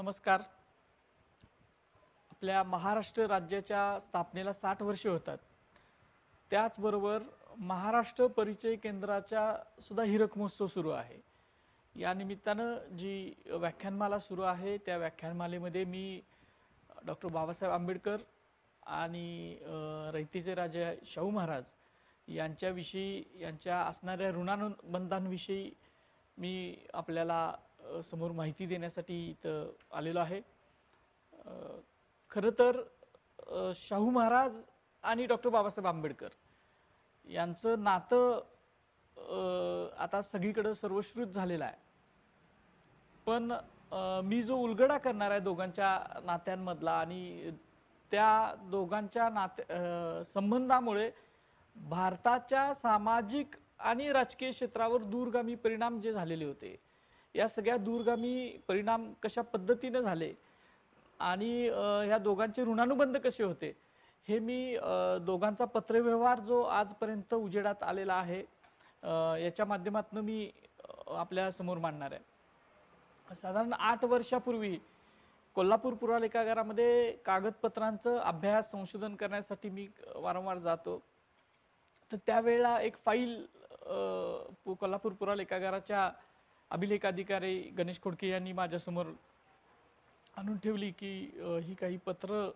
नमस्कार. आपल्या महाराष्ट्र राज्याच्या स्थापनेला साठ वर्षे होतात. त्याचबरोबर महाराष्ट्र परिचय केंद्राच्या सुद्धा हिरक महोत्सव सुरू आहे. या निमित्तानं जी व्याख्यानमाला सुरू आहे त्या व्याख्यानमालेमध्ये मी डॉक्टर बाबासाहेब आंबेडकर आणि रयतीचे राजा शाहू महाराज यांच्याविषयी यांच्या असणाऱ्या ऋणानुबंधांविषयी मी आपल्याला समोर माहिती देण्यासाठी इथं आलेलो आहे. खरं तर शाहू महाराज आणि डॉक्टर बाबासाहेब आंबेडकर यांचं नातं आता सगळीकडं सर्वश्रुत झालेलं आहे. पण मी जो उलगडा करणार आहे दोघांच्या नात्यांमधला आणि त्या दोघांच्या नाते संबंधामुळे भारताच्या सामाजिक आणि राजकीय क्षेत्रावर दूरगामी परिणाम जे झालेले होते या सगळ्या दूरगामी परिणाम कशा पद्धतीनं झाले? आणि ह्या दोघांचे ऋणानुबंध कसे होते? हे मी दोघांचा पत्रव्यवहार जो आजपर्यंत उजेडात आलेला आहे याच्या माध्यमातून मी आपल्यासमोर मांडणार आहे. साधारण आठ वर्षापूर्वी कोल्हापूर पुरालेखागारामध्ये कागदपत्रांचं अभ्यास संशोधन करण्यासाठी मी वारंवार जातो. तर त्यावेळेला एक फाईल कोल्हापूर पुरालेखागाराच्या अभिलेख अधिकारी गणेश खोडके यांनी माझ्यासमोर आणून ठेवली की ही काही पत्र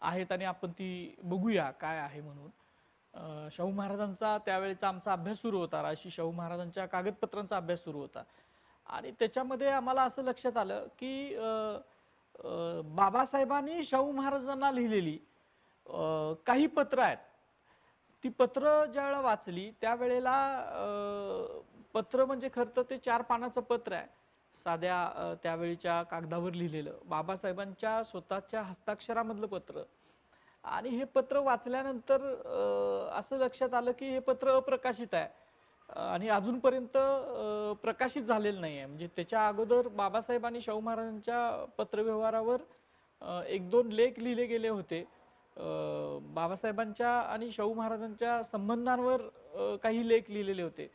आहेत आणि आपण ती बघूया काय आहे म्हणून. शाहू महाराजांचा त्यावेळेचा आमचा अभ्यास सुरू होता. राशी शाहू महाराजांच्या कागदपत्रांचा अभ्यास सुरू होता. आणि त्याच्यामध्ये आम्हाला असं लक्षात आलं की बाबासाहेबांनी शाहू महाराजांना लिहिलेली काही पत्र आहेत. ती पत्र ज्यावेळेला वाचली त्यावेळेला पत्र म्हणजे खरं तर ते चार पानाचं पत्र आहे. साध्या त्यावेळीच्या कागदावर लिहिलेलं. बाबासाहेबांच्या स्वतःच्या हस्ताक्षरामधलं पत्र. आणि हे पत्र वाचल्यानंतर असं लक्षात आलं की हे पत्र अप्रकाशित आहे. आणि अजूनपर्यंत प्रकाशित झालेलं नाही आहे. म्हणजे त्याच्या अगोदर बाबासाहेब आणि शाहू महाराजांच्या पत्रव्यवहारावर एक दोन लेख लिहिले गेले होते. बाबासाहेबांच्या आणि शाहू महाराजांच्या संबंधांवर काही लेख लिहिलेले होते.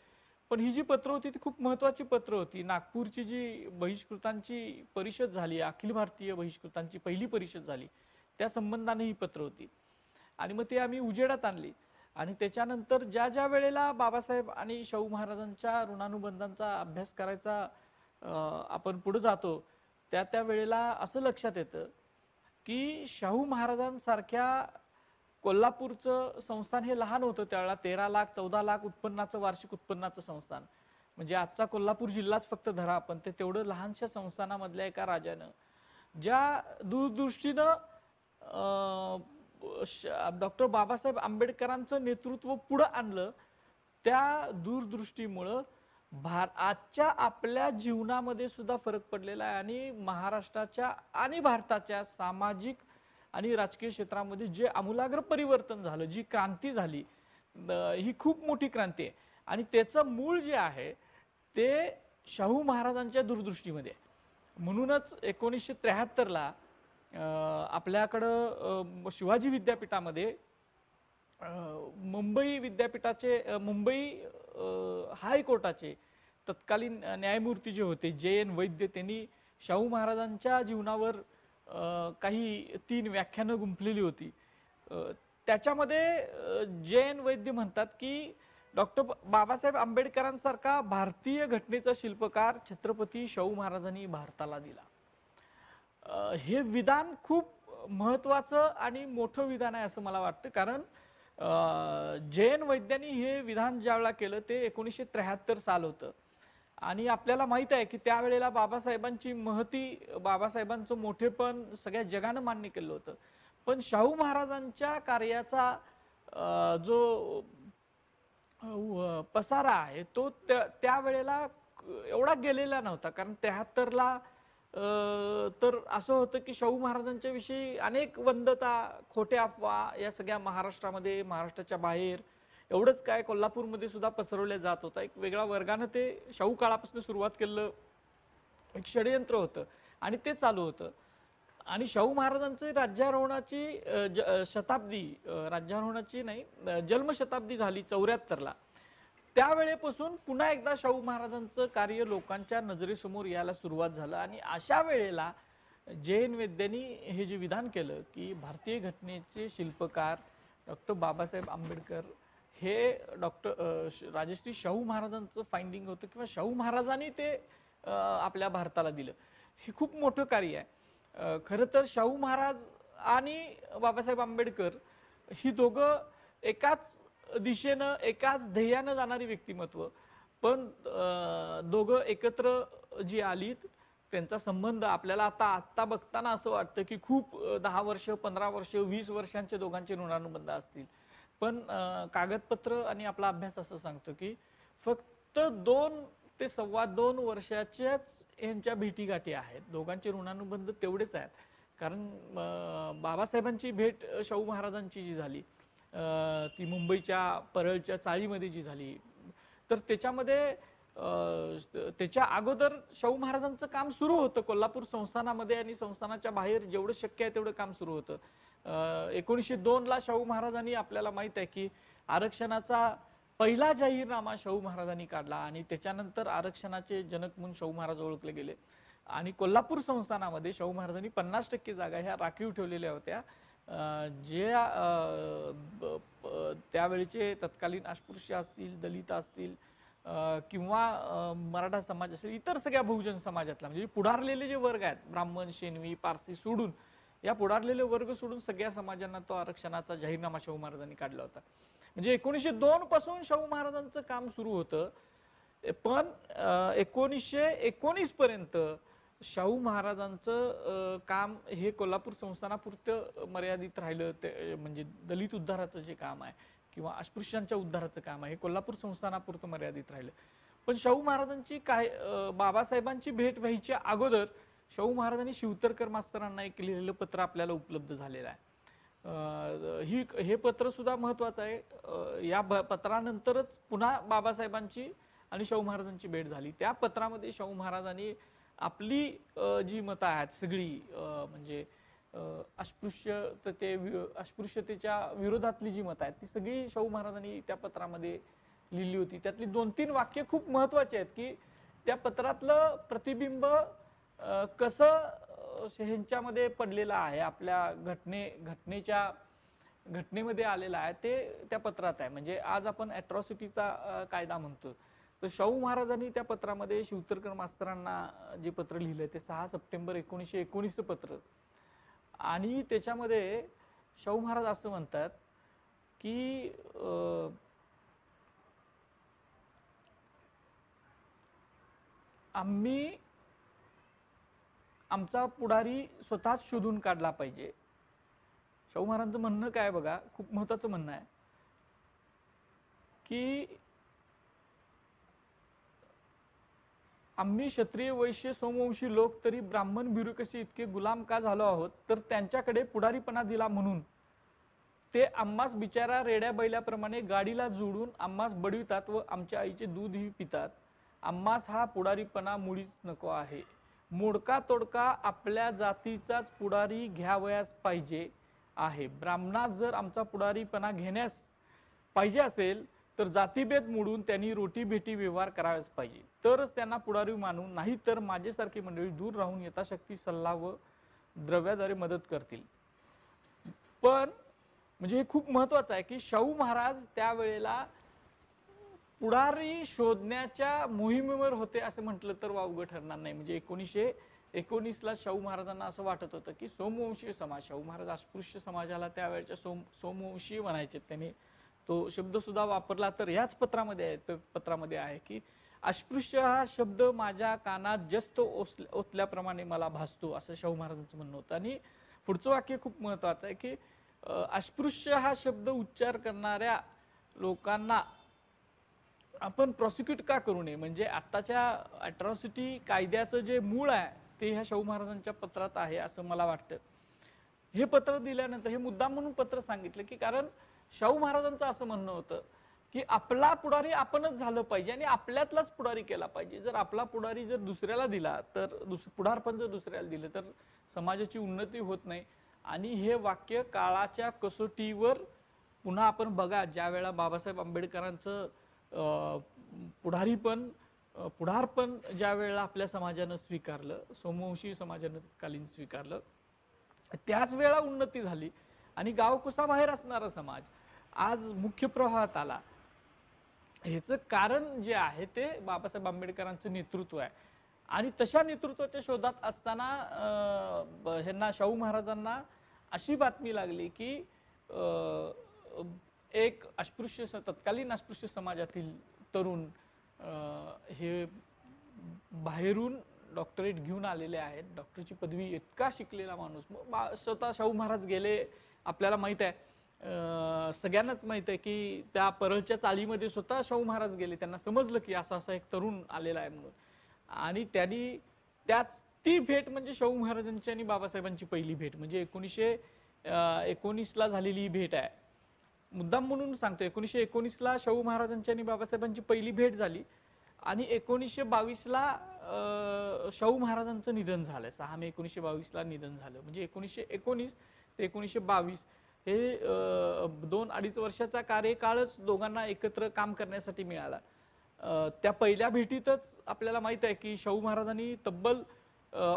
पण ही जी पत्र होती ती खूप महत्वाची पत्र होती. नागपूरची जी बहिष्कृतांची परिषद झाली अखिल भारतीय बहिष्कृतांची पहिली परिषद झाली त्या संबंधाने ही पत्र होती. आणि मग ते आम्ही उजेडात आणली. आणि त्याच्यानंतर ज्या ज्या वेळेला बाबासाहेब आणि शाहू महाराजांच्या ऋणानुबंधांचा अभ्यास करायचा आपण पुढे जातो त्या त्या वेळेला असं लक्षात येतं की शाहू महाराजांसारख्या कोल्हापूरचं संस्थान हे लहान होतं त्यावेळेला तेरा लाख चौदा लाख उत्पन्नाचं वार्षिक उत्पन्नाचं संस्थान. म्हणजे आजचा कोल्हापूर जिल्हाच फक्त धरा पण ते तेवढं लहानशा संस्थानामधल्या एका राजानं ज्या दूरदृष्टीनं डॉक्टर बाबासाहेब आंबेडकरांचं नेतृत्व पुढं आणलं त्या दूरदृष्टीमुळं भार आजच्या आपल्या जीवनामध्ये सुद्धा फरक पडलेला आहे. आणि महाराष्ट्राच्या आणि भारताच्या सामाजिक आणि राजकीय क्षेत्रामध्ये जे आमूलाग्र परिवर्तन झालं जी क्रांती झाली ही खूप मोठी क्रांती आहे. आणि त्याचं मूळ जे आहे ते शाहू महाराजांच्या दूरदृष्टीमध्ये म्हणूनच एकोणीसशे त्र्याहत्तरला आपल्याकडं शिवाजी विद्यापीठामध्ये मुंबई विद्यापीठाचे मुंबई हायकोर्टाचे तत्कालीन न्यायमूर्ती जे होते जे एन वैद्य त्यांनी शाहू महाराजांच्या जीवनावर काही तीन व्याख्यानं गुंफलेली होती. त्याच्यामध्ये जैन वैद्य म्हणतात की डॉक्टर बाबासाहेब आंबेडकरांसारखा भारतीय घटनेचा शिल्पकार छत्रपती शाहू महाराजांनी भारताला दिला. हे विधान खूप महत्वाचं आणि मोठं विधान आहे असं मला वाटतं. कारण जैन वैद्यांनी हे विधान ज्यावेळेला केलं ते एकोणीसशे त्र्याहत्तर साल होतं. आणि आपल्याला माहीत आहे की त्यावेळेला बाबासाहेबांची महती बाबासाहेबांचं मोठेपण सगळ्या जगानं मान्य केलं होतं. पण शाहू महाराजांच्या कार्याचा जो पसारा आहे तो त्या- त्यावेळेला एवढा गेलेला नव्हता. कारण त्र्याहत्तरला तर असं होतं की शाहू महाराजांच्या विषयी अनेक वंदता खोट्या अफवा या सगळ्या महाराष्ट्रामध्ये महाराष्ट्राच्या बाहेर एवढंच काय कोल्हापूरमध्ये सुद्धा पसरवल्या जात होता. एक वेगळा वर्गानं ते शाहू काळापासून सुरुवात केलं. एक षडयंत्र होतं आणि ते चालू होतं. आणि शाहू महाराजांचे राज्यारोहणाची ज- शताब्दी राज्यारोहणाची नाही जन्मशताब्दी झाली चौऱ्याहत्तरला. त्यावेळेपासून पुन्हा एकदा शाहू महाराजांचं कार्य लोकांच्या नजरेसमोर यायला सुरुवात झालं. आणि अशा वेळेला जैन वैद्यांनी हे जे विधान केलं की भारतीय घटनेचे शिल्पकार डॉक्टर बाबासाहेब आंबेडकर हे डॉक्टर राजश्री शाहू महाराजांचं फाइंडिंग होतं किंवा शाहू महाराजांनी ते आपल्या भारताला दिलं. हे खूप मोठं कार्य आहे. खरं तर शाहू महाराज आणि बाबासाहेब आंबेडकर ही दोघं एकाच दिशेनं एकाच ध्येयानं जाणारी व्यक्तिमत्व. पण दोघं एकत्र जी आलीत त्यांचा संबंध आपल्याला आता आत्ता बघताना असं वाटतं की खूप दहा वर्ष पंधरा वर्ष वीस वर्षांचे दोघांचे ऋणानुबंध असतील. पण कागदपत्र आणि आपला अभ्यास असं सांगतो की फक्त दोन ते सव्वा दोन वर्षाच्याच यांच्या भेटीगाठी आहेत. दोघांचे ऋणानुबंध तेवढेच आहेत. कारण बाबासाहेबांची भेट शाहू महाराजांची जी झाली ती मुंबईच्या परळच्या चाळीमध्ये जी झाली तर त्याच्यामध्ये त्याच्या अगोदर शाहू महाराजांचं काम सुरू होतं. कोल्हापूर संस्थानामध्ये आणि संस्थानाच्या बाहेर जेवढं शक्य आहे तेवढं काम सुरू होतं. एकोणीसशे दोनला शाहू महाराजांनी आपल्याला माहीत आहे की आरक्षणाचा पहिला जाहीरनामा शाहू महाराजांनी काढला आणि त्याच्यानंतर आरक्षणाचे जनक म्हणून शाहू महाराज ओळखले गेले. आणि कोल्हापूर संस्थानामध्ये शाहू महाराजांनी पन्नास टक्के जागा ह्या राखीव ठेवलेल्या होत्या. ज्या ब- त्यावेळेचे तत्कालीन अस्पृश्य असतील दलित असतील किंवा मराठा समाज असेल इतर सगळ्या बहुजन समाजातला म्हणजे पुढारलेले जे वर्ग आहेत ब्राह्मण शेनवी पारसी सोडून या पुढारलेले वर्ग सोडून सगळ्या समाजांना तो आरक्षणाचा जाहीरनामा शाहू महाराजांनी काढला होता. म्हणजे एकोणीसशे दोन पासून शाहू महाराजांचं काम सुरू होतं. पण एकोणीसशे एकोणीस पर्यंत शाहू महाराजांचं काम हे कोल्हापूर संस्थानापुरतं मर्यादित राहिलं ते म्हणजे दलित उद्धाराचं जे काम आहे किंवा अस्पृश्यांच्या उद्धाराचं काम आहे हे कोल्हापूर संस्थानापुरतं मर्यादित राहिलं. पण शाहू महाराजांची काय बाबासाहेबांची भेट व्हायच्या अगोदर शाहू महाराजांनी शिवतरकर मास्तरांना एक लिहिलेलं पत्र आपल्याला उपलब्ध झालेलं आहे. ही हे पत्र सुद्धा महत्वाचं आहे. या पत्रानंतरच पुन्हा बाबासाहेबांची आणि शाहू महाराजांची भेट झाली. त्या पत्रामध्ये शाहू महाराजांनी आपली जी मतं आहेत सगळी म्हणजे अस्पृश्यते वि- अस्पृश्यतेच्या विरोधातली जी मतं आहेत ती सगळी शाहू महाराजांनी त्या पत्रामध्ये लिहिली होती. त्यातली दोन तीन वाक्य खूप महत्वाची आहेत की त्या पत्रातलं प्रतिबिंब कसं ह्यांच्यामध्ये पडलेलं आहे आपल्या घटने घटनेच्या घटनेमध्ये आलेलं आहे ते त्या पत्रात आहे. म्हणजे आज आपण अॅट्रॉसिटीचा कायदा म्हणतो तर शाहू महाराजांनी त्या पत्रामध्ये शिवतरकर मास्तरांना जे पत्र लिहिलं ते सहा सप्टेंबर एकोणीसशे एकोणीसचं पत्र. आणि त्याच्यामध्ये शाहू महाराज असं म्हणतात की आम्ही आमचा पुढारी स्वतःच शोधून काढला पाहिजे. शाहू महाराजांचं म्हणणं काय बघा? खूप महत्वाचं म्हणणं आहे. की आम्ही क्षत्रिय वैश्य सोमवंशी लोक तरी ब्राह्मण बिरुकशी इतके गुलाम का झालो आहोत? तर त्यांच्याकडे पुढारीपणा दिला म्हणून. ते आम्हास बिचारा रेड्या बैल्याप्रमाणे गाडीला जोडून आम्हास बडवितात व आमच्या आईचे दूधही पितात. आम्हास हा पुढारीपणा मुळीच नको आहे. मोडका तोडका आपल्या जातीचाच पुढारी घ्यावयास पाहिजे आहे. ब्राह्मणास जर आमचा पुढारीपणा घेण्यास पाहिजे असेल तर जातीभेद मोडून त्यांनी रोटी भेटी व्यवहार करावेच पाहिजे. तरच त्यांना पुढारी मानून नाही तर माझेसारखी मंडळी दूर राहून यथाशक्ती सल्ला व द्रव्याद्वारे मदत करतील. पण म्हणजे हे खूप महत्वाचं आहे की शाहू महाराज त्यावेळेला पुढारी शोधण्याच्या मोहिमेवर होते असं म्हटलं तर वावगं ठरणार नाही. म्हणजे एकोणीसशे एकोणीसला शाहू महाराजांना असं वाटत होतं की सोमवंशीय समाज शाहू महाराज अस्पृश्य समाजाला त्यावेळेच्या सोम सोमवंशीय म्हणायचे त्यांनी. तो शब्दसुद्धा वापरला तर याच पत्रामध्ये आहे तर पत्रामध्ये आहे की अस्पृश्य हा शब्द माझ्या कानात जस्त ओसल्या- ओतल्याप्रमाणे मला भासतो असं शाहू महाराजांचं म्हणणं होतं. आणि पुढचं वाक्य खूप महत्वाचं आहे की अस्पृश्य हा शब्द उच्चार करणाऱ्या लोकांना आपण प्रॉसिक्यूट का करू नये? म्हणजे आत्ताच्या अट्रॉसिटी कायद्याचं जे मूळ आहे ते ह्या शाहू महाराजांच्या पत्रात आहे असं मला वाटतं. हे पत्र दिल्यानंतर हे मुद्दाम म्हणून पत्र सांगितलं की कारण शाहू महाराजांचं असं म्हणणं होतं की आपला पुढारी आपणच झालं पाहिजे आणि आपल्यातलाच पुढारी केला पाहिजे. जर आपला पुढारी जर दुसऱ्याला दिला तर दुस पुढारपण जर दुसऱ्याला दिलं तर समाजाची उन्नती होत नाही. आणि हे वाक्य काळाच्या कसोटीवर पुन्हा आपण बघा ज्या वेळा बाबासाहेब आंबेडकरांचं अं, पुढारीपण पुढार पण ज्या वेळेला आपल्या समाजानं स्वीकारलं सोमवंशी समाजानं कालीन स्वीकारलं त्याच वेळा उन्नती झाली. आणि गाव कुसाबाहेर असणारा समाज आज मुख्य प्रवाहात आला. ह्याचं कारण जे आहे ते बाबासाहेब आंबेडकरांचं नेतृत्व आहे. आणि तशा नेतृत्वाच्या शोधात असताना ह्यांना शाहू महाराजांना अशी बातमी लागली की अं, एक अस्पृश्य स- तत्कालीन अस्पृश्य समाजातील तरुण हे बाहेरून डॉक्टरेट घेऊन आलेले आहेत. डॉक्टरची पदवी इतका शिकलेला माणूस मग बा- स्वतः शाहू महाराज गेले आपल्याला माहीत आहे. सगळ्यांनाच माहीत आहे की त्या परळच्या चाळीमध्ये स्वतः शाहू महाराज गेले. त्यांना समजलं की असा असा एक तरुण आलेला आहे म्हणून. आणि त्यांनी त्याच ती भेट म्हणजे शाहू महाराजांची आणि बाबासाहेबांची पहिली भेट. म्हणजे एकोणीसशे एकोणीसला झालेली ही भेट आहे. मुद्दाम म्हणून सांगतो एकोणीसशे एकोणीसला शाहू महाराजांची आणि बाबासाहेबांची पहिली भेट झाली. आणि एकोणीसशे बावीसला शाहू महाराजांचं निधन झालं. सहा मे एकोणीसशे बावीसला निधन झालं. म्हणजे एकोणीसशे एकोणीस ते एकोणीसशे बावीस हे दोन अडीच वर्षाचा कार्यकाळच दोघांना एकत्र काम करण्यासाठी मिळाला. त्या पहिल्या भेटीतच आपल्याला माहीत आहे की शाहू महाराजांनी तब्बल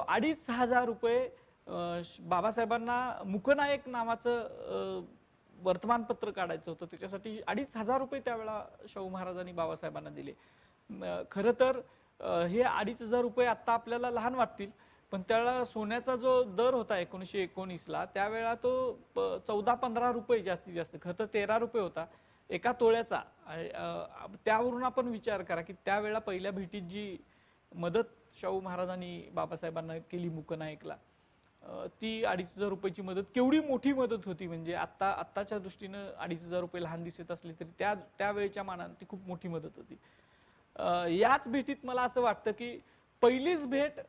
अडीच हजार रुपये श- बाबासाहेबांना मुकनायक नावाचं वर्तमानपत्र काढायचं होतं त्याच्यासाठी अडीच हजार रुपये त्यावेळा शाहू महाराजांनी बाबासाहेबांना दिले. खरं तर हे अडीच हजार रुपये आत्ता आपल्याला लहान वाटतील पण त्यावेळेला सोन्याचा जो दर होता एकोणीसशे एकोणीसला त्यावेळा तो प- चौदा पंधरा रुपये जास्तीत जास्त खरं तर तेरा रुपये होता एका तोळ्याचा. त्यावरून आपण विचार करा की त्यावेळा पहिल्या भेटीत जी मदत शाहू महाराजांनी बाबासाहेबांना केली मुकनायकला ती अडीच हजार रुपयाची मदत केवढी मोठी मदत होती म्हणजे आत्ता आत्ताच्या दृष्टीनं अडीच हजार रुपये लहान दिसत असले तरी त्या त्यावेळेच्या मानाने ती खूप मोठी मदत होती. याच भेटीत मला असं वाटतं की पहिलीच भेट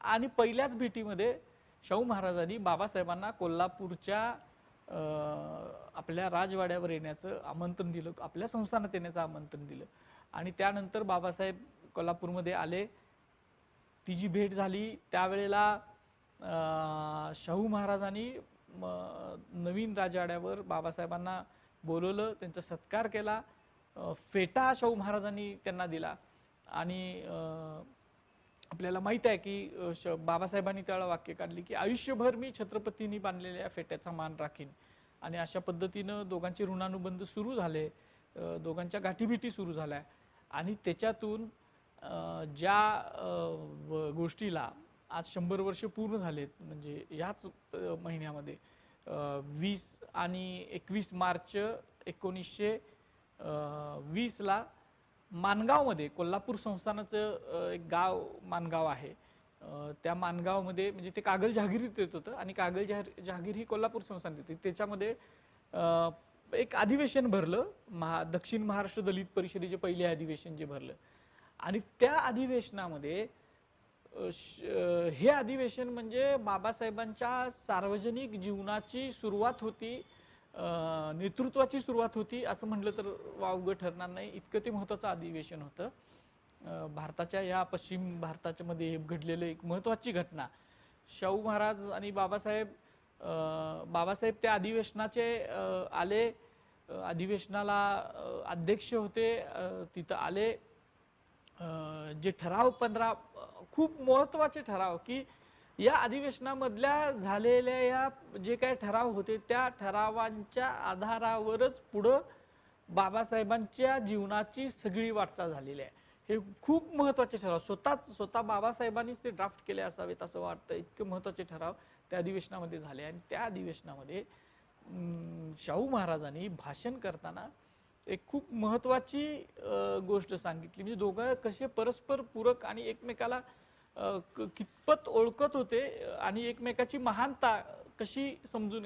आणि पहिल्याच भेटीमध्ये शाहू महाराजांनी बाबासाहेबांना कोल्हापूरच्या आपल्या राजवाड्यावर येण्याचं आमंत्रण दिलं आपल्या संस्थानात येण्याचं आमंत्रण दिलं. आणि त्यानंतर बाबासाहेब कोल्हापूरमध्ये आले. ती जी भेट झाली. त्यावेळेला शाहू महाराजांनी नवीन राजवाड्यावर बाबासाहेबांना बोलवलं त्यांचा सत्कार केला फेटा शाहू महाराजांनी त्यांना दिला. आणि आपल्याला माहीत आहे की श- बाबासाहेबांनी त्याला वाक्य काढली की आयुष्यभर मी छत्रपतींनी बांधलेल्या फेट्याचा मान राखीन. आणि अशा पद्धतीनं दोघांचे ऋणानुबंध सुरू झाले दोघांच्या गाठीभेटी सुरू झाल्या. आणि त्याच्यातून ज्या गोष्टीला आज शंभर वर्ष पूर्ण झालेत म्हणजे याच महिन्यामध्ये. वीस आणि एकवीस मार्च एकोणीसशे वीसला मानगावमध्ये कोल्हापूर संस्थानाचं एक गाव मानगाव आहे. त्या मानगावमध्ये म्हणजे ते कागल जहागिरीत येत होतं आणि कागल जहागीर जहागीर ही कोल्हापूर संस्थान येते त्याच्यामध्ये एक अधिवेशन भरलं महा दक्षिण महाराष्ट्र दलित परिषदेचे पहिले अधिवेशन जे भरलं. आणि त्या अधिवेशनामध्ये हे अधिवेशन म्हणजे बाबासाहेबांच्या सार्वजनिक जीवनाची सुरुवात होती नेतृत्वाची सुरुवात होती असं म्हटलं तर वावगं ठरणार नाही. इतकं ते महत्वाचं अधिवेशन होतं. भारताच्या या पश्चिम भारताच्या मध्ये घडलेलं एक महत्वाची घटना. शाहू महाराज आणि बाबासाहेब बाबासाहेब त्या अधिवेशनाचे आले. अधिवेशनाला अध्यक्ष होते. तिथं आले. जे ठराव पंधरा खूप महत्त्वाचे ठराव की या अधिवेशनामधल्या झालेल्या या जे काय ठराव होते त्या ठरावांच्या आधारावरच पुढं बाबासाहेबांच्या जीवनाची सगळी वाटचाल झालेली आहे. हे खूप महत्त्वाचे ठराव स्वतःच स्वतः बाबासाहेबांनीच ते ड्राफ्ट केले असावेत असं वाटतं. इतके महत्त्वाचे ठराव त्या अधिवेशनामध्ये झाले आणि त्या अधिवेशनामध्ये शाहू महाराजांनी भाषण करताना एक खूप महत्वाची गोष्ट सांगितली. म्हणजे दोघं कसे परस्पर पूरक आणि एकमेकाला क- कितपत ओळखत होते आणि एकमेकाची महानता कशी समजून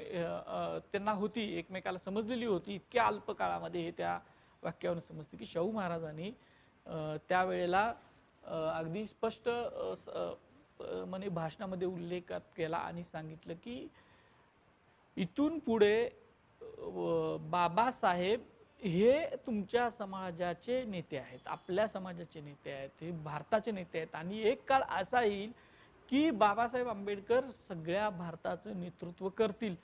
त्यांना होती एकमेकाला समजलेली होती इतक्या अल्प काळामध्ये हे त्या वाक्यावरून समजते की शाहू महाराजांनी त्यावेळेला अगदी स्पष्ट स- म्हणे भाषणामध्ये उल्लेखात केला आणि सांगितलं की इथून पुढे बाबासाहेब हे तुमच्या समाजाचे नेते आहेत आपल्या समाजाचे नेते आहेत हे भारताचे नेते आहेत. आणि एक काळ असा येईल की बाबासाहेब आंबेडकर सगळ्या भारताचं नेतृत्व करतील.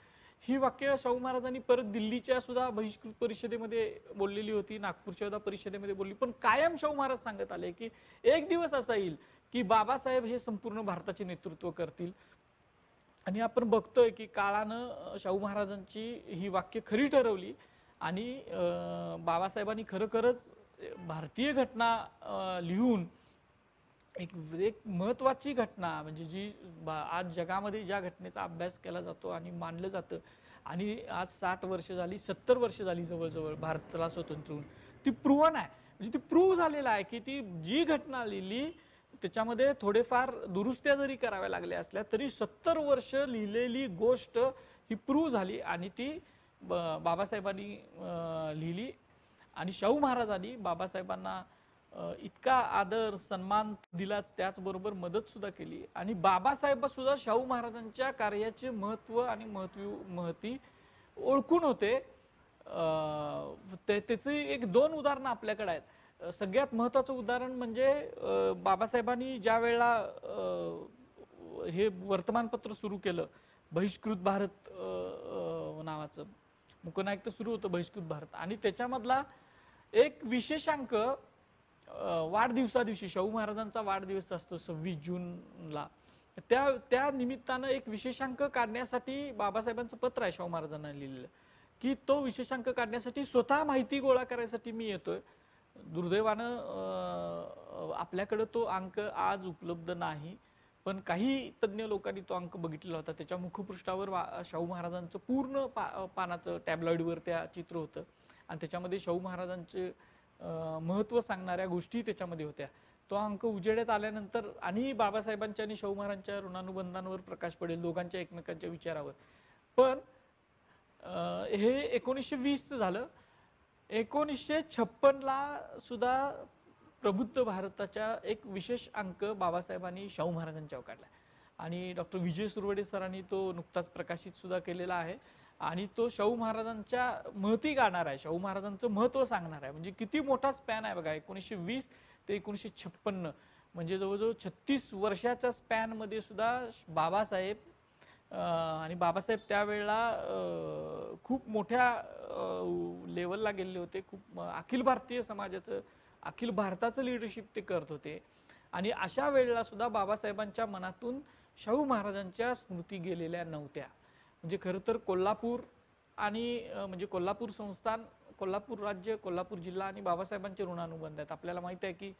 ही वाक्य शाहू महाराजांनी परत दिल्लीच्या सुद्धा बहिष्कृत परिषदेमध्ये बोललेली होती नागपूरच्या सुद्धा परिषदेमध्ये बोलली. पण कायम शाहू महाराज सांगत आले की एक दिवस असा येईल की बाबासाहेब हे संपूर्ण भारताचे नेतृत्व करतील. आणि आपण बघतोय की काळानं शाहू महाराजांची ही वाक्य खरी ठरवली. आणि बाबासाहेबांनी खरोखरच भारतीय घटना लिहून एक एक महत्त्वाची घटना म्हणजे जी बा- आज जगामध्ये ज्या घटनेचा अभ्यास केला जातो आणि मानलं जातं आणि आज साठ वर्ष झाली सत्तर वर्ष झाली जवळजवळ भारताला स्वतंत्र होऊन ती प्रूवन आहे म्हणजे ती प्रूव्ह झालेलं आहे की ती जी घटना लिहिली त्याच्यामध्ये थोडेफार दुरुस्त्या जरी कराव्या लागल्या असल्या तरी सत्तर वर्ष लिहिलेली गोष्ट ही प्रूव्ह झाली आणि ती ब- बाबासाहेबांनी लिहिली. आणि शाहू महाराजांनी बाबासाहेबांना इतका आदर सन्मान दिलाच त्याचबरोबर मदत सुद्धा केली. आणि बाबासाहेब सुद्धा शाहू महाराजांच्या कार्याचे महत्त्व आणि महत्त्व महती ओळखून होते. ते त्याचे एक दोन उदाहरणं आपल्याकडे आहेत. सगळ्यात महत्वाचं उदाहरण म्हणजे बाबासाहेबांनी ज्या वेळेला हे वर्तमानपत्र सुरू केलं बहिष्कृत भारत नावाचं मुकनायक सुरू होतं बहिष्कृत भारत. आणि त्याच्यामधला एक विशेषांक वाढदिवसादिवशी वाढदिवसा दिवशी शाहू महाराजांचा वाढदिवस असतो सव्वीस जूनला. त्या त्या निमित्तानं एक विशेषांक काढण्यासाठी बाबासाहेबांचं पत्र आहे शाहू महाराजांना लिहिलेलं की तो विशेषांक काढण्यासाठी स्वतः माहिती गोळा करायसाठी मी येतोय. दुर्दैवानं आपल्याकडं तो अंक आज उपलब्ध नाही. पण काही तज्ज्ञ लोकांनी तो अंक बघितलेला होता. त्याच्या मुखपृष्ठावर वा- शाहू महाराजांचं पूर्ण पा पानाचं टॅबलॉईडवर त्या चित्र होतं. आणि त्याच्यामध्ये शाहू महाराजांचे महत्त्व सांगणाऱ्या गोष्टी त्याच्यामध्ये होत्या. तो अंक उजेड्यात आल्यानंतर आणि बाबासाहेबांच्या आणि शाहू महाराजांच्या ऋणानुबंधांवर प्रकाश पडेल दोघांच्या एकमेकांच्या विचारावर. पण हे एकोणीसशे वीसचं झालं. एकोणीसशे छप्पनला सुद्धा प्रबुद्ध भारताच्या एक विशेष अंक बाबासाहेबांनी शाहू महाराजांच्यावर काढला आणि डॉक्टर विजय सुरवडे सरांनी तो नुकताच प्रकाशित सुद्धा केलेला आहे. आणि तो शाहू महाराजांच्या महती गाणार आहे. शाहू महाराजांचं महत्त्व सांगणार आहे. म्हणजे किती मोठा स्पॅन आहे बघा एकोणीसशे वीस ते एकोणीसशे छप्पन्न. म्हणजे जवळजवळ छत्तीस वर्षाच्या स्पॅनमध्ये सुद्धा बाबासाहेब आणि बाबासाहेब त्यावेळेला खूप मोठ्या लेवलला गेलेले होते. खूप अखिल भारतीय समाजाचं अखिल भारताचं लिडरशिप ते करत होते. आणि अशा वेळेला सुद्धा बाबासाहेबांच्या मनातून शाहू महाराजांच्या स्मृती गेलेल्या नव्हत्या. म्हणजे खरं तर कोल्हापूर आणि म्हणजे कोल्हापूर संस्थान कोल्हापूर राज्य कोल्हापूर जिल्हा आणि बाबासाहेबांचे ऋणानुबंध आहेत. आपल्याला माहिती आहे की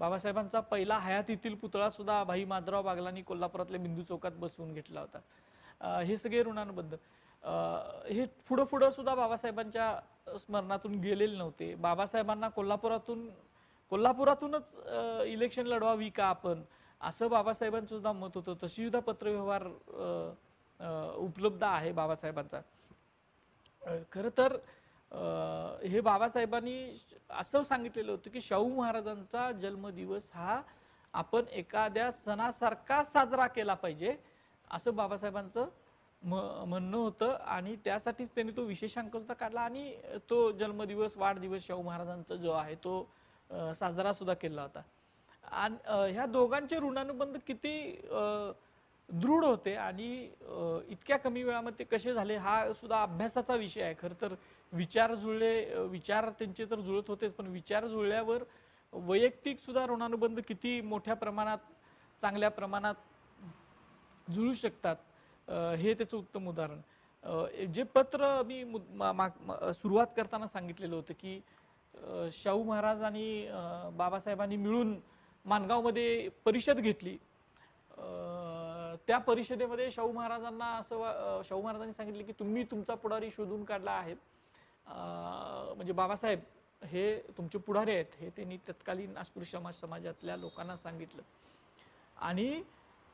बाबासाहेबांचा पहिला हयातीतील पुतळा सुद्धा भाई माधवराव बागलांनी कोल्हापुरातल्या बिंदू चौकात बसवून घेतला होता. हे सगळे ऋणानुबंध. हे पुढं पुढं सुद्धा बाबासाहेबांच्या स्मरणातून गेलेले नव्हते. बाबासाहेबांना कोल्हापुरातून कोल्हापुरातूनच इलेक्शन लढवावी का आपण? असं बाबासाहेबांचं सुद्धा मत होतं. तशी सुद्धा पत्रव्यवहार उपलब्ध आहे बाबासाहेबांचा. खर खरं तर हे बाबासाहेबांनी असं सांगितलेलं होतं की शाहू महाराजांचा जन्मदिवस हा आपण एखाद्या सणासारखा साजरा केला पाहिजे असं बाबासाहेबांचं म्हणणं होतं आणि त्यासाठीच त्यांनी तो विशेषांक सुद्धा काढला आणि तो जन्मदिवस वाढदिवस शाहू महाराजांचा जो आहे तो साजरा सुद्धा केला होता. आणि ह्या दोघांचे ऋणानुबंध किती दृढ होते आणि इतक्या कमी वेळामध्ये ते कसे झाले हा सुद्धा अभ्यासाचा विषय आहे. खरं तर विचार जुळले विचार त्यांचे तर जुळत होतेच पण विचार जुळल्यावर वैयक्तिक सुद्धा ऋणानुबंध किती मोठ्या प्रमाणात चांगल्या प्रमाणात जुळू शकतात हे त्याचं उत्तम उदाहरण. जे पत्र मी सुरुवात करताना सांगितलेलं होतं की शाहू महाराज आणि बाबासाहेबांनी मिळून माणगावमध्ये परिषद घेतली. त्या परिषदेमध्ये शाहू महाराजांना असं शाहू महाराजांनी सांगितले की तुम्ही तुमचा पुढारी शोधून काढला आहे. म्हणजे बाबासाहेब हे तुमचे पुढारी आहेत हे त्यांनी तत्कालीन अस्पृश्य समाज समाजातल्या लोकांना सांगितलं. आणि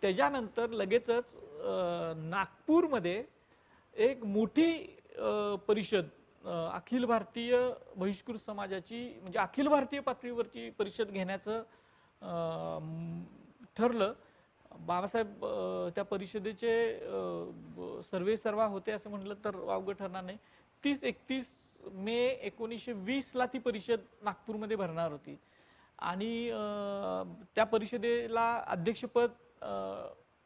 त्याच्यानंतर लगेचच नागपूरमध्ये एक मोठी परिषद अखिल भारतीय बहिष्कृत समाजाची म्हणजे अखिल भारतीय पातळीवरची परिषद घेण्याचं ठरलं. बाबासाहेब त्या परिषदेचे सर्वे सर्वा होते असं म्हटलं तर वावगं ठरणार नाही. तीस एकतीस मे एकोणीसशे वीसला ती परिषद नागपूरमध्ये भरणार होती. आणि त्या परिषदेला अध्यक्षपद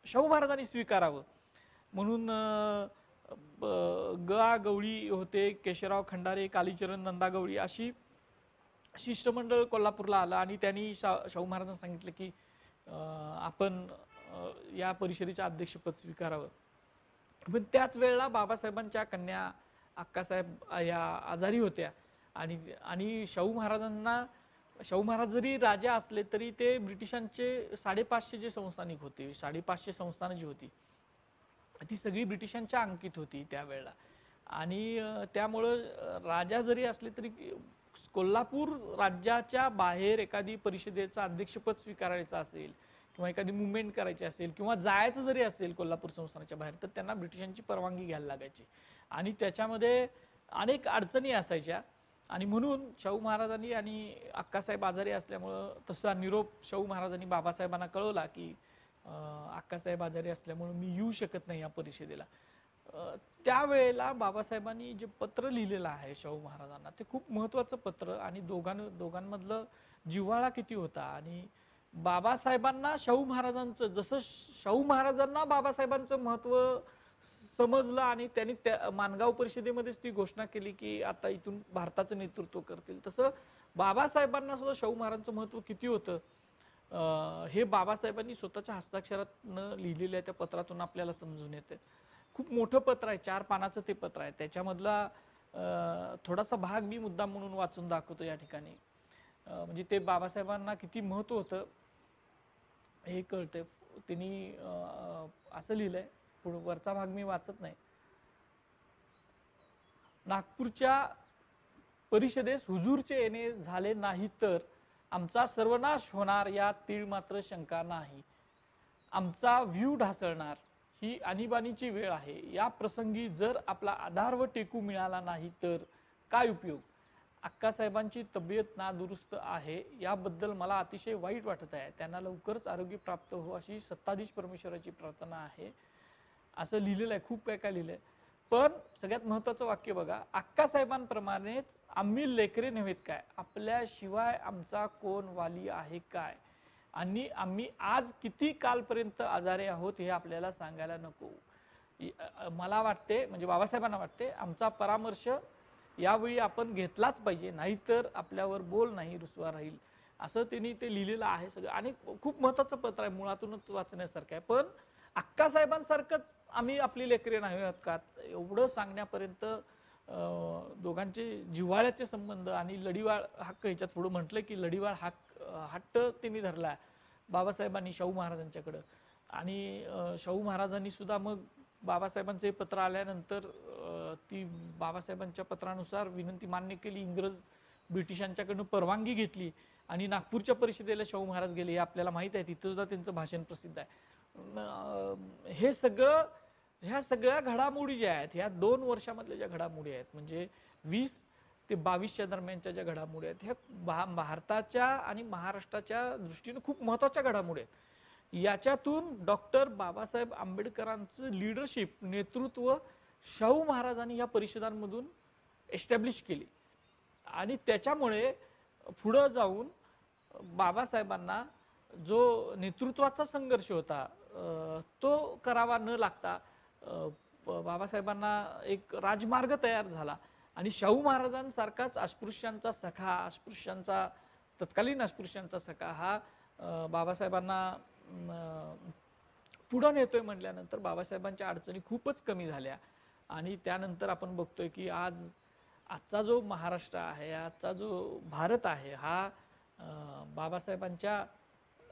शाहू महाराजांनी स्वीकारावं. म्हणून ब- ग गवळी होते केशवराव खंडारे कालीचरण नंदा गवळी अशी शिष्टमंडळ कोल्हापूरला आलं आणि त्यांनी शा शाहू महाराजांना सांगितलं की आपण या परिषदेचे अध्यक्षपद स्वीकारावं. पण त्याच वेळेला बाबासाहेबांच्या कन्या अक्कासाहेब या आजारी होत्या आणि आणि शाहू महाराजांना शाहू महाराज जरी राजा असले तरी ते ब्रिटिशांचे साडेपाचशे जे संस्थानिक होते साडेपाचशे संस्थानं जी होती ती सगळी ब्रिटिशांच्या अंकित होती त्यावेळेला. आणि त्यामुळं राजा जरी असले तरी कोल्हापूर राज्याच्या बाहेर एखादी परिषदेचा अध्यक्षपद स्वीकारायचं असेल किंवा एखादी मुवमेंट करायची असेल किंवा जायचं जरी असेल कोल्हापूर संस्थानाच्या बाहेर तर त्यांना ब्रिटिशांची परवानगी घ्यायला लागायची. आणि त्याच्यामध्ये अनेक अडचणी असायच्या. आणि म्हणून शाहू महाराजांनी आणि अक्कासाहेब आजारी असल्यामुळं तसा निरोप शाहू महाराजांनी बाबासाहेबांना कळवला की अक्कासाहेब आजारी असल्यामुळं मी येऊ शकत नाही या परिषदेला. त्यावेळेला बाबासाहेबांनी जे पत्र लिहिलेलं आहे शाहू महाराजांना ते खूप महत्वाचं पत्र आणि दोघां दोघांमधलं जिव्हाळा किती होता आणि बाबासाहेबांना शाहू महाराजांचं जसं शाहू महाराजांना बाबासाहेबांचं महत्त्व समजलं आणि त्यांनी त्या मानगाव परिषदेमध्येच ती घोषणा केली की आता इथून भारताचं नेतृत्व करतील. तसं बाबासाहेबांना सुद्धा शाहू महाराजांचं महत्त्व किती होतं? हे बाबासाहेबांनी स्वतःच्या हस्ताक्षरातनं लिहिलेल्या त्या पत्रातून आपल्याला समजून येते. खूप मोठं पत्र आहे चार पानाचं ते पत्र आहे. त्याच्यामधला थोडासा भाग मी मुद्दाम म्हणून वाचून दाखवतो या ठिकाणी. म्हणजे ते बाबासाहेबांना किती महत्त्व होतं हे कळतंय. त्यांनी असं लिहिलंय. पुढं वरचा भाग मी वाचत नाही. नागपूरच्या परिषदेस हुजूरचे येणे झाले नाही तर आमचा सर्वनाश होणार या तीळ मात्र शंका नाही. आमचा व्ह्यू ढासळणार ही आणीबाणीची वेळ आहे. या प्रसंगी जर आपला आधार व टेकू मिळाला नाही तर काय उपयोग? अक्कासाहेबांची तब्येत नादुरुस्त आहे. याबद्दल मला अतिशय वाईट वाटत आहे. त्यांना लवकरच आरोग्य प्राप्त हो अशी सत्ताधीश परमेश्वराची प्रार्थना आहे. असं लिहिलेलं आहे खूप काय काय लिहिलंय. पण सगळ्यात महत्वाचं वाक्य बघा अक्कासाहेबांप्रमाणेच आम्ही लेकरे नव्हेत काय? आपल्याशिवाय आमचा कोण वाली आहे काय? आणि आम्ही आज किती कालपर्यंत आजारी आहोत हे आपल्याला सांगायला नको. मला वाटते म्हणजे बाबासाहेबांना वाटते आमचा परामर्श यावेळी आपण घेतलाच पाहिजे नाहीतर आपल्यावर बोल नाही रुसवा राहील. असं त्यांनी ते लिहिलेलं आहे सगळं. आणि खूप महत्वाचं पत्र आहे मुळातूनच वाचण्यासारखं आहे. पण अक्कासाहेबांसारखंच आम्ही आपली लेकरे नाही आहोत का? एवढं सांगण्यापर्यंत दोघांचे जिव्हाळ्याचे संबंध आणि लढीवाळ हक्क ह्याच्यात पुढे म्हटलं की लढीवाळ हक्क हट्ट त्यांनी धरला बाबासाहेबांनी शाहू महाराजांच्याकडं. आणि शाहू महाराजांनी सुद्धा मग बाबासाहेबांचे पत्र आल्यानंतर ती बाबासाहेबांच्या पत्रानुसार विनंती मान्य केली इंग्रज ब्रिटिशांच्याकडनं परवानगी घेतली आणि नागपूरच्या परिषदेला शाहू महाराज गेले हे आपल्याला माहीत आहे तिथं सुद्धा त्यांचं भाषण प्रसिद्ध आहे. हे सगळं ह्या सगळ्या घडामोडी ज्या आहेत ह्या दोन वर्षामधल्या ज्या घडामोडी आहेत म्हणजे वीस ते बावीसच्या दरम्यानच्या ज्या घडामोडी आहेत ह्या भा- भारताच्या आणि महाराष्ट्राच्या दृष्टीने खूप महत्त्वाच्या घडामोडी आहेत. याच्यातून डॉक्टर बाबासाहेब आंबेडकरांचं लिडरशिप नेतृत्व शाहू महाराजांनी या परिषदांमधून एस्टॅब्लिश केली. आणि त्याच्यामुळे पुढं जाऊन बाबासाहेबांना जो नेतृत्वाचा संघर्ष होता तो करावा न लागता बाबासाहेबांना एक राजमार्ग तयार झाला. आणि शाहू महाराजांसारखाच अस्पृश्यांचा सखा अस्पृश्यांचा तत्कालीन अस्पृश्यांचा सखा हा बाबासाहेबांना पुढं नेतोय म्हटल्यानंतर बाबासाहेबांच्या अडचणी खूपच कमी झाल्या. आणि त्यानंतर आपण बघतोय की आज आजचा जो महाराष्ट्र आहे आजचा जो भारत आहे हा बाबासाहेबांच्या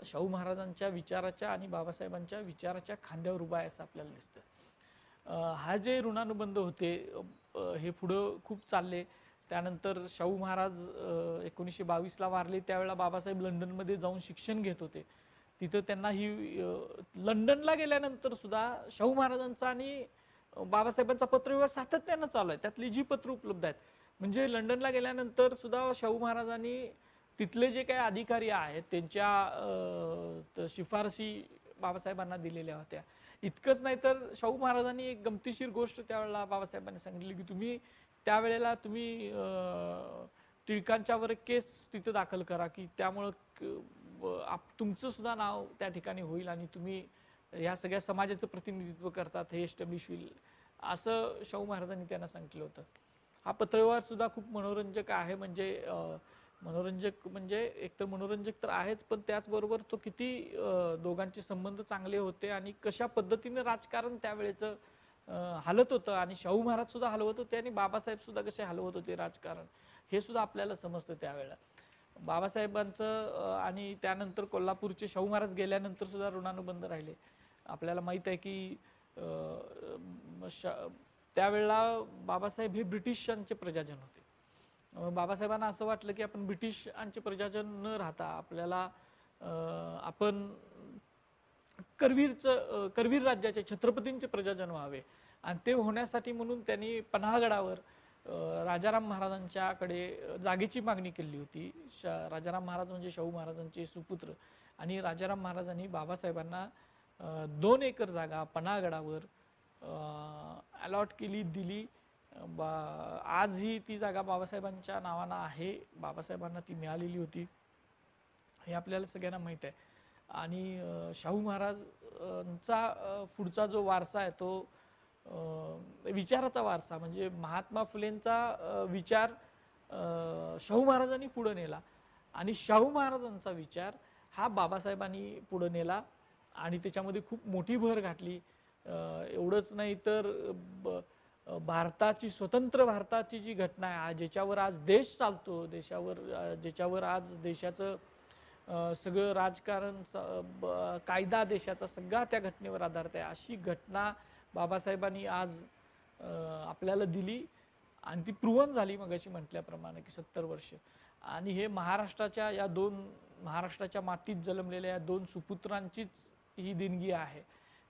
शाहू महाराजांच्या विचाराच्या आणि बाबासाहेबांच्या विचाराच्या खांद्यावर उभा आहे असं आपल्याला दिसतं. हा जे ऋणानुबंध होते हे पुढं खूप चालले. त्यानंतर शाहू महाराज एकोणीसशे बावीसला वारले. त्यावेळेला बाबासाहेब लंडनमध्ये जाऊन शिक्षण घेत होते. तिथं त्यांना ही लंडनला गेल्यानंतर सुद्धा शाहू महाराजांचा आणि बाबासाहेबांचा पत्रव्यवहार सातत्यानं चालू आहे. त्यातली जी पत्र उपलब्ध आहेत. म्हणजे लंडनला गेल्यानंतर सुद्धा शाहू महाराजांनी तिथले जे काही अधिकारी आहेत त्यांच्या शिफारसी शिफारशी बाबासाहेबांना दिलेल्या होत्या. इतकंच नाही तर शाहू महाराजांनी एक गमतीशीर गोष्ट त्यावेळेला बाबासाहेबांनी सांगितली की तुम्ही त्यावेळेला तुम्ही टिळकांच्यावर केस तिथे दाखल करा की त्यामुळं आप- तुमचं सुद्धा नाव त्या ठिकाणी होईल आणि तुम्ही या सगळ्या समाजाचं प्रतिनिधित्व करतात हे एस्टॅब्लिश होईल असं शाहू महाराजांनी त्यांना सांगितलं होतं. हा पत्रव्यवहार सुद्धा खूप मनोरंजक आहे. म्हणजे मनोरंजक म्हणजे एक तर मनोरंजक तर आहेच पण त्याचबरोबर तो किती दोघांचे संबंध चांगले होते आणि कशा पद्धतीने राजकारण त्यावेळेचं हलत होतं आणि शाहू महाराज सुद्धा हलवत होते आणि बाबासाहेब सुद्धा कसे हलवत होते राजकारण हे सुद्धा आपल्याला समजतं त्यावेळेला. बाबासाहेबांचं आणि त्यानंतर कोल्हापूरचे शाहू महाराज गेल्यानंतर सुद्धा ऋणानुबंध राहिले. आपल्याला माहीत आहे की शा- त्यावेळेला बाबासाहेब हे ब्रिटिशांचे प्रजाजन होते. बाबासाहेबांना असं वाटलं की आपण ब्रिटिशांचे प्रजाजन न राहता आपल्याला आपण करवीरचं करवीर राज्याचे छत्रपतींचे प्रजाजन व्हावे. आणि ते होण्यासाठी म्हणून त्यांनी पन्हाळगडावर राजाराम महाराजांच्याकडे जागेची मागणी केली होती. शा- राजाराम महाराज म्हणजे शाहू महाराजांचे सुपुत्र. आणि राजाराम महाराजांनी बाबासाहेबांना दोन एकर जागा पन्हाळगडावर अलॉट केली दिली. बा आजही ती जागा बाबासाहेबांच्या नावानं आहे. बाबासाहेबांना ती मिळालेली होती. हे आपल्याला सगळ्यांना माहीत आहे. आणि शाहू महाराजांचा पुढचा जो वारसा आहे तो विचाराचा वारसा म्हणजे महात्मा फुलेंचा विचार शाहू महाराजांनी पुढं नेला. आणि शाहू महाराजांचा विचार हा बाबासाहेबांनी पुढं नेला आणि त्याच्यामध्ये खूप मोठी भर घातली. एवढंच नाही तर ब- भारताची स्वतंत्र भारताची जी घटना आहे ज्याच्यावर आज देश चालतो देशावर ज्याच्यावर आज देशाचं सगळं राजकारण स- ब- कायदा देशाचा सगळा त्या घटनेवर आधारित आहे. अशी घटना बाबासाहेबांनी आज आपल्याला दिली आणि ती प्रुवन झाली मगाशी म्हटल्याप्रमाणे की सत्तर वर्ष. आणि हे महाराष्ट्राच्या या दोन महाराष्ट्राच्या मातीत जन्मलेल्या या दोन सुपुत्रांचीच ही देणगी आहे.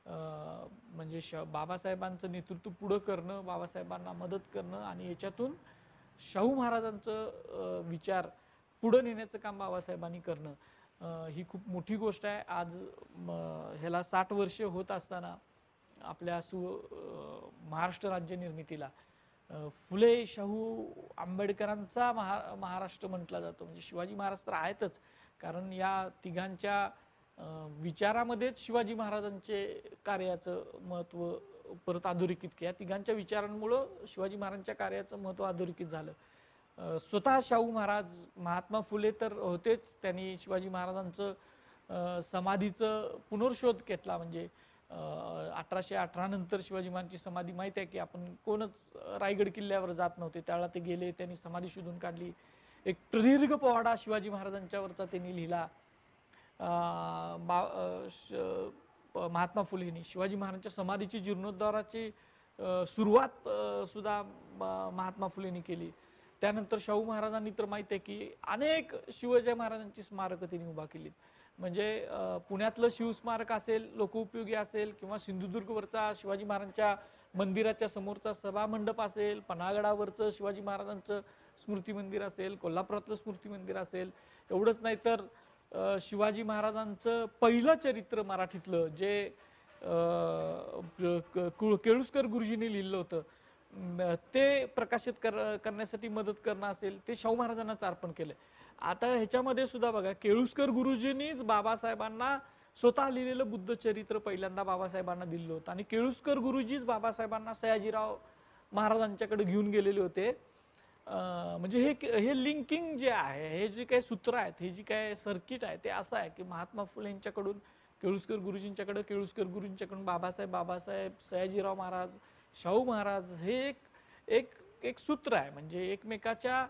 म्हणजे श बाबासाहेबांचं नेतृत्व पुढं करणं बाबासाहेबांना मदत करणं आणि याच्यातून शाहू महाराजांचं विचार पुढं नेण्याचं काम बाबासाहेबांनी करणं ही खूप मोठी गोष्ट आहे. आज ह्याला साठ वर्ष होत असताना आपल्या सु महाराष्ट्र राज्य निर्मितीला फुले शाहू आंबेडकरांचा महा महाराष्ट्र म्हटला जातो. म्हणजे शिवाजी महाराज तर आहेतच. कारण या तिघांच्या विचारामध्येच शिवाजी महाराजांचे कार्याचं महत्त्व परत अधोरेखित केलं. तिघांच्या विचारांमुळं शिवाजी महाराजांच्या कार्याचं महत्त्व अधोरेखित झालं. स्वतः शाहू महाराज महात्मा फुले तर होतेच. त्यांनी शिवाजी महाराजांचं समाधीचं पुनर्शोध घेतला. म्हणजे अठराशे अठरा नंतर शिवाजी महाराजांची समाधी माहिती आहे की आपण कोणच रायगड किल्ल्यावर जात नव्हते. त्यावेळेला ते गेले त्यांनी समाधी शोधून काढली. एक प्रदीर्घ पोवाडा शिवाजी महाराजांच्यावरचा त्यांनी लिहिला. बा श- महात्मा फुलेंनी शिवाजी महाराजांच्या समाधीची जीर्णोद्धाराची सुरुवात सुद्धा म- महात्मा फुलेंनी केली. त्यानंतर शाहू महाराजांनी तर माहिती आहे की अनेक शिवाजी महाराजांची स्मारकं त्यांनी उभा केलीत. म्हणजे पुण्यातलं शिवस्मारक असेल लोकउपयोगी असेल किंवा सिंधुदुर्गवरचा शिवाजी महाराजांच्या मंदिराच्या समोरचा सभा मंडप असेल पन्हागडावरचं शिवाजी महाराजांचं स्मृती मंदिर असेल कोल्हापुरातलं स्मृती मंदिर असेल एवढंच नाही तर शिवाजी महाराजांचं पहिलं चरित्र मराठीतलं जे क- केळुसकर गुरुजींनी लिहिलं होतं ते प्रकाशित कर करण्यासाठी मदत करणं असेल ते शाहू महाराजांनाच अर्पण केलं आता ह्याच्यामध्ये सुद्धा बघा केळुसकर गुरुजींनीच बाबासाहेबांना स्वतः लिहिलेलं बुद्ध चरित्र पहिल्यांदा बाबासाहेबांना दिलं होतं. आणि केळुसकर गुरुजीच बाबासाहेबांना सयाजीराव महाराजांच्याकडे घेऊन गेलेले होते. म्हणजे हे हे लिंकिंग जे आहे हे जे काही सूत्र आहेत हे जी काय सर्किट आहे ते असं आहे की महात्मा फुले यांच्याकडून केळुसकर गुरुजींच्याकडे केळुसकर गुरुजींच्याकडून बाबासाहेब बाबासाहेब सयाजीराव महाराज शाहू महाराज हे एक एक एक सूत्र आहे. म्हणजे एकमेकाच्या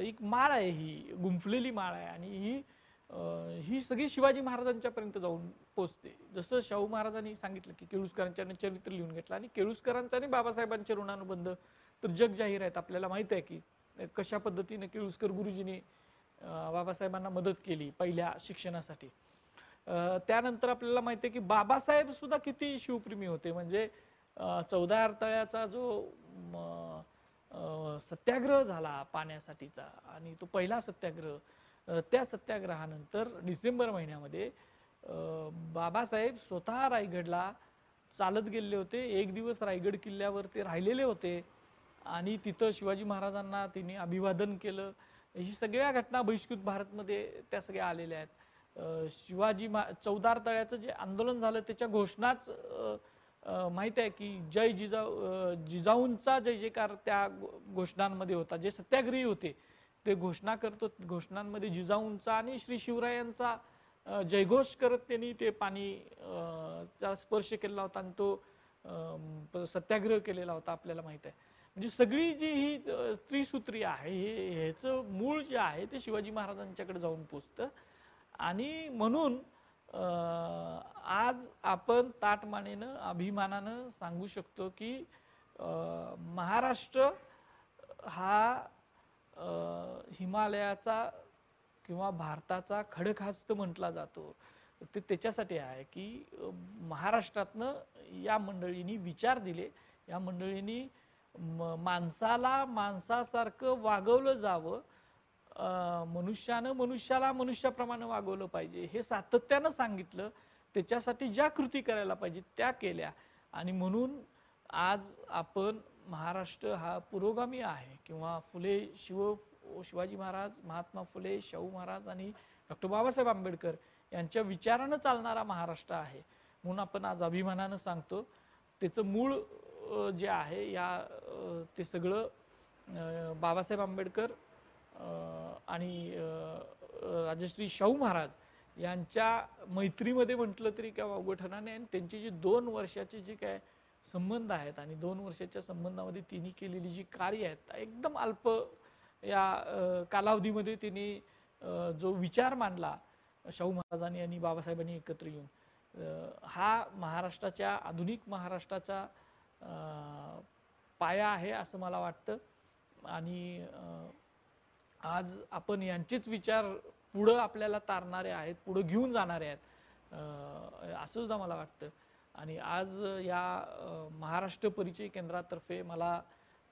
एक माळ आहे ही गुंफलेली माळ आहे आणि ही ही सगळी शिवाजी महाराजांच्यापर्यंत जाऊन पोचते जसं शाहू महाराजांनी सांगितलं की केळुसकरांच्या चरित्र लिहून घेतलं आणि केळुसकरांचा आणि बाबासाहेबांचे ऋणानुबंध तर जग जाहीर आहेत. आपल्याला माहीत आहे की कशा पद्धतीने केळुसकर गुरुजींनी बाबासाहेबांना मदत केली पहिल्या शिक्षणासाठी. त्यानंतर आपल्याला माहिती आहे की बाबासाहेब सुद्धा किती शिवप्रेमी होते. म्हणजे चौदा अडथळ्याचा जो सत्याग्रह झाला पाण्यासाठीचा आणि तो पहिला सत्याग्रह त्या सत्याग्रहानंतर डिसेंबर महिन्यामध्ये बाबासाहेब स्वतः रायगडला चालत गेले होते. एक दिवस रायगड किल्ल्यावर ते राहिलेले होते. आणि तिथं शिवाजी महाराजांना तिने अभिवादन केलं. ही सगळ्या घटना बहिष्कृत भारतमध्ये त्या सगळ्या आलेल्या आहेत. शिवाजी मा चौदार तळ्याचं जे आंदोलन झालं त्याच्या घोषणाच माहीत आहे की जय जिजाऊ जिजाऊंचा जय जयकार त्या घोषणांमध्ये होता. जे सत्याग्रही होते ते घोषणा करतो घोषणांमध्ये जिजाऊंचा आणि श्री शिवरायांचा जयघोष करत त्यांनी ते पाणी चा स्पर्श केलेला होता आणि तो सत्याग्रह केलेला होता आपल्याला माहीत आहे. म्हणजे सगळी जी ही त्रिसूत्री आहे हे ह्याचं मूळ जे आहे ते शिवाजी महाराजांच्याकडे जाऊन पोचतं. आणि म्हणून आज आपण ताटमानेनं अभिमानानं सांगू शकतो की महाराष्ट्र हा हिमालयाचा किंवा भारताचा खडखास्त म्हटला जातो. ते त्याच्यासाठी आहे की महाराष्ट्रातनं या मंडळींनी विचार दिले. या मंडळींनी माणसाला माणसासारखं वागवलं जावं मनुष्यानं मनुष्याला मनुष्याप्रमाणे वागवलं पाहिजे हे सातत्यानं सांगितलं त्याच्यासाठी ज्या कृती करायला पाहिजे त्या केल्या. आणि म्हणून आज आपण महाराष्ट्र हा पुरोगामी आहे किंवा फुले शिव शिवाजी महाराज महात्मा फुले शाहू महाराज आणि डॉक्टर बाबासाहेब आंबेडकर यांच्या विचारानं चालणारा महाराष्ट्र आहे. म्हणून आपण आज अभिमानानं सांगतो त्याचं मूळ जे आहे या ते सगळं बाबासाहेब आंबेडकर आणि राजश्री शाहू महाराज यांच्या मैत्रीमध्ये म्हटलं तरी काय वावगं ठरणार नाही. आणि त्यांची जी दोन वर्षाचे जे काय संबंध आहेत आणि दोन वर्षाच्या संबंधामध्ये तिने केलेली जी कार्य आहेत एकदम अल्प या कालावधीमध्ये तिने जो विचार मांडला शाहू महाराजांनी आणि बाबासाहेबांनी एकत्र येऊन हा महाराष्ट्राच्या आधुनिक महाराष्ट्राचा पाया आहे असं मला वाटतं. आणि आज आपण यांचेच विचार पुढं आपल्याला तारणारे आहेत पुढं घेऊन जाणारे आहेत असं सुद्धा मला वाटतं. आणि आज या महाराष्ट्र परिचय केंद्रातर्फे मला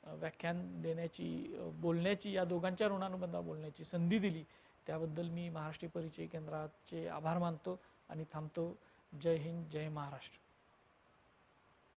व्याख्यान देण्याची बोलण्याची या दोघांच्या ऋणानुबंधा बोलण्याची संधी दिली. त्याबद्दल मी महाराष्ट्र परिचय केंद्राचे आभार मानतो आणि थांबतो. जय हिंद जय महाराष्ट्र.